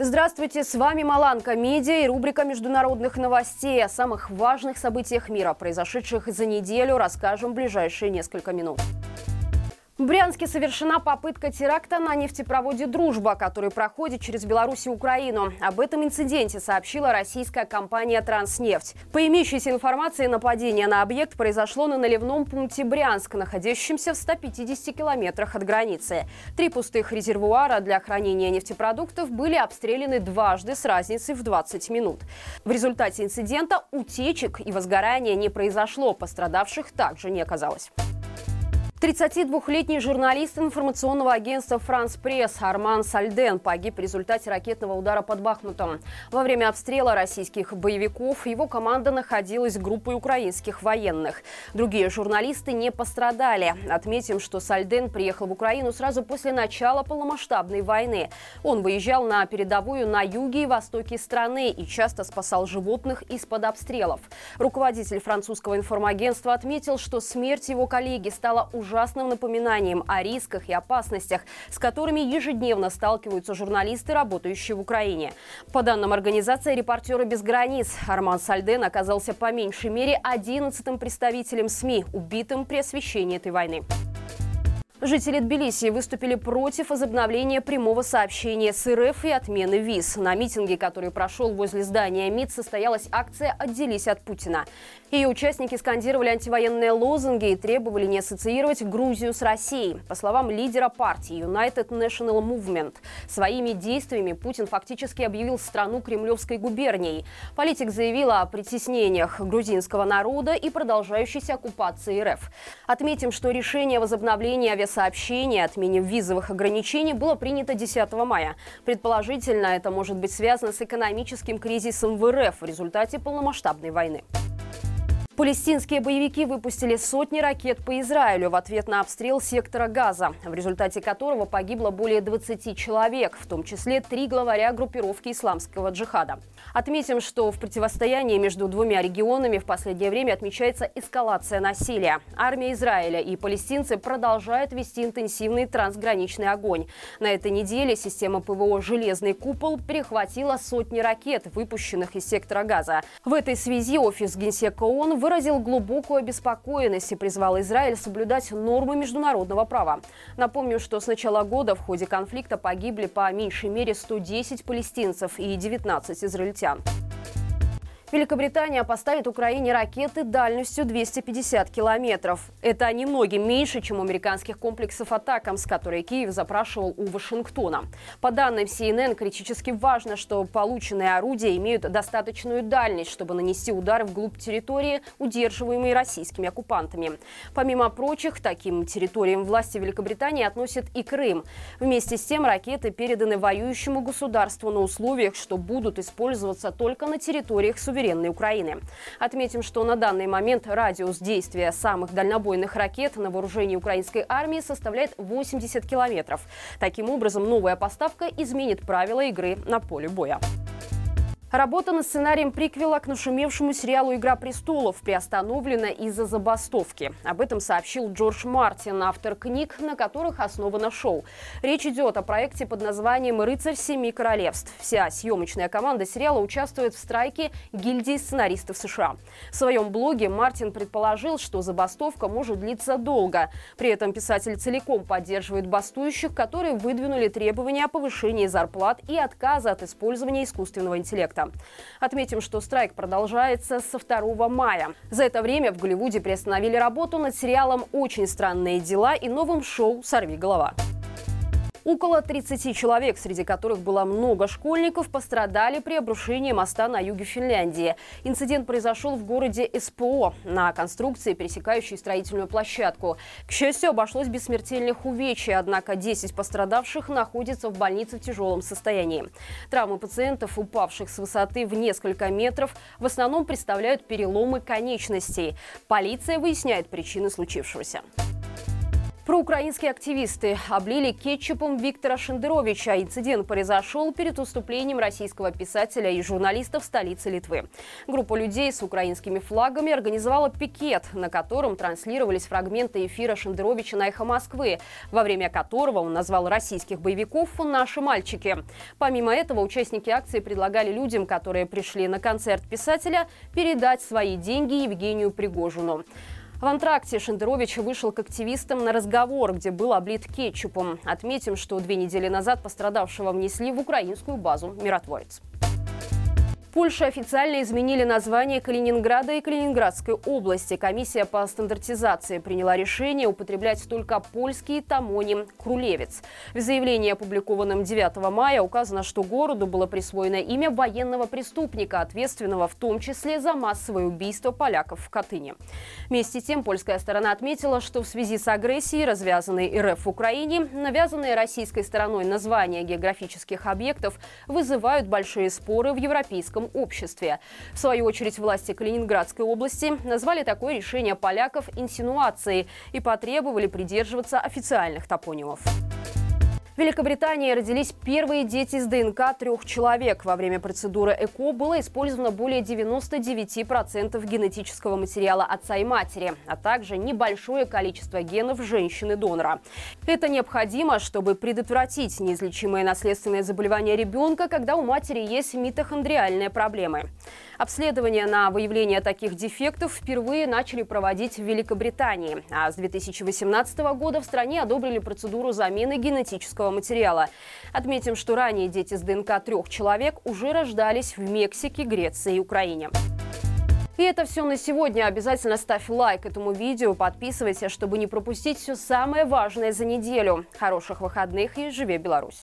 Здравствуйте, с вами Маланка Медиа и рубрика международных новостей. О самых важных событиях мира, произошедших за неделю, расскажем в ближайшие несколько минут. В Брянске совершена попытка теракта на нефтепроводе «Дружба», который проходит через Беларусь и Украину. Об этом инциденте сообщила российская компания «Транснефть». По имеющейся информации, нападение на объект произошло на наливном пункте Брянск, находящемся в 150 километрах от границы. Три пустых резервуара для хранения нефтепродуктов были обстреляны дважды с разницей в 20 минут. В результате инцидента утечек и возгорания не произошло, пострадавших также не оказалось. 32-летний журналист информационного агентства «Франс Пресс» Арман Сальден погиб в результате ракетного удара под Бахмутом. Во время обстрела российских боевиков его команда находилась группой украинских военных. Другие журналисты не пострадали. Отметим, что Сальден приехал в Украину сразу после начала полномасштабной войны. Он выезжал на передовую на юге и востоке страны и часто спасал животных из-под обстрелов. Руководитель французского информагентства отметил, что смерть его коллеги стала ужасной ужасным напоминанием о рисках и опасностях, с которыми ежедневно сталкиваются журналисты, работающие в Украине. По данным организации «Репортеры без границ», Арман Сальден оказался по меньшей мере 11-м представителем СМИ, убитым при освещении этой войны. Жители Тбилиси выступили против возобновления прямого сообщения с РФ и отмены виз. На митинге, который прошел возле здания МИД, состоялась акция «Отделись от Путина». Ее участники скандировали антивоенные лозунги и требовали не ассоциировать Грузию с Россией. По словам лидера партии United National Movement, своими действиями Путин фактически объявил страну кремлевской губернией. Политик заявил о притеснениях грузинского народа и продолжающейся оккупации РФ. Отметим, что решение возобновления авиа сообщение о отмене визовых ограничений было принято 10 мая. Предположительно, это может быть связано с экономическим кризисом в РФ в результате полномасштабной войны. Палестинские боевики выпустили сотни ракет по Израилю в ответ на обстрел сектора Газа, в результате которого погибло более 20 человек, в том числе три главаря группировки исламского джихада. Отметим, что в противостоянии между двумя регионами в последнее время отмечается эскалация насилия. Армия Израиля и палестинцы продолжают вести интенсивный трансграничный огонь. На этой неделе система ПВО «Железный купол» перехватила сотни ракет, выпущенных из сектора Газа. В этой связи офис Генсека ООН выразил глубокую обеспокоенность и призвал Израиль соблюдать нормы международного права. Напомню, что с начала года в ходе конфликта погибли по меньшей мере 110 палестинцев и 19 израильтян. Великобритания поставит Украине ракеты дальностью 250 километров. Это немногим меньше, чем у американских комплексов «Атакамс», которые Киев запрашивал у Вашингтона. По данным CNN, критически важно, что полученные орудия имеют достаточную дальность, чтобы нанести удары вглубь территории, удерживаемой российскими оккупантами. Помимо прочих, таким территориям власти Великобритании относят и Крым. Вместе с тем ракеты переданы воюющему государству на условиях, что будут использоваться только на территориях суверенитета суверенной Украины. Отметим, что на данный момент радиус действия самых дальнобойных ракет на вооружении украинской армии составляет 80 километров. Таким образом, новая поставка изменит правила игры на поле боя. Работа над сценарием приквела к нашумевшему сериалу «Игра престолов» приостановлена из-за забастовки. Об этом сообщил Джордж Мартин, автор книг, на которых основано шоу. Речь идет о проекте под названием «Рыцарь семи королевств». Вся съемочная команда сериала участвует в страйке гильдии сценаристов США. В своем блоге Мартин предположил, что забастовка может длиться долго. При этом писатель целиком поддерживает бастующих, которые выдвинули требования о повышении зарплат и отказа от использования искусственного интеллекта проекта. Отметим, что страйк продолжается со 2 мая. За это время в Голливуде приостановили работу над сериалом «Очень странные дела» и новым шоу «Сорви голова». Около 30 человек, среди которых было много школьников, пострадали при обрушении моста на юге Финляндии. Инцидент произошел в городе СПО на конструкции, пересекающей строительную площадку. К счастью, обошлось без смертельных увечий, однако 10 пострадавших находятся в больнице в тяжелом состоянии. Травмы пациентов, упавших с высоты в несколько метров, в основном представляют переломы конечностей. Полиция выясняет причины случившегося. Проукраинские активисты облили кетчупом Виктора Шендеровича. Инцидент произошел перед уступлением российского писателя и журналиста в столице Литвы. Группа людей с украинскими флагами организовала пикет, на котором транслировались фрагменты эфира Шендеровича на «Эхо Москвы», во время которого он назвал российских боевиков «наши мальчики». Помимо этого, участники акции предлагали людям, которые пришли на концерт писателя, передать свои деньги Евгению Пригожину. В антракте Шендерович вышел к активистам на разговор, где был облит кетчупом. Отметим, что две недели назад пострадавшего внесли в украинскую базу «Миротворец». Польше официально изменили название Калининграда и Калининградской области. Комиссия по стандартизации приняла решение употреблять только польский томоним «Крулевец». В заявлении, опубликованном 9 мая, указано, что городу было присвоено имя военного преступника, ответственного в том числе за массовое убийство поляков в Катыни. Вместе с тем, польская сторона отметила, что в связи с агрессией, развязанной РФ в Украине, навязанные российской стороной названия географических объектов вызывают большие споры в европейском обществе. В свою очередь, власти Калининградской области назвали такое решение поляков инсинуацией и потребовали придерживаться официальных топонимов. В Великобритании родились первые дети с ДНК трех человек. Во время процедуры ЭКО было использовано более 99% генетического материала отца и матери, а также небольшое количество генов женщины-донора. Это необходимо, чтобы предотвратить неизлечимое наследственное заболевание ребенка, когда у матери есть митохондриальные проблемы. Обследования на выявление таких дефектов впервые начали проводить в Великобритании. А с 2018 года в стране одобрили процедуру замены генетического материала. Отметим, что ранее дети с ДНК трех человек уже рождались в Мексике, Греции и Украине. И это все на сегодня. Обязательно ставь лайк этому видео, подписывайся, чтобы не пропустить все самое важное за неделю. Хороших выходных и живи Беларусь!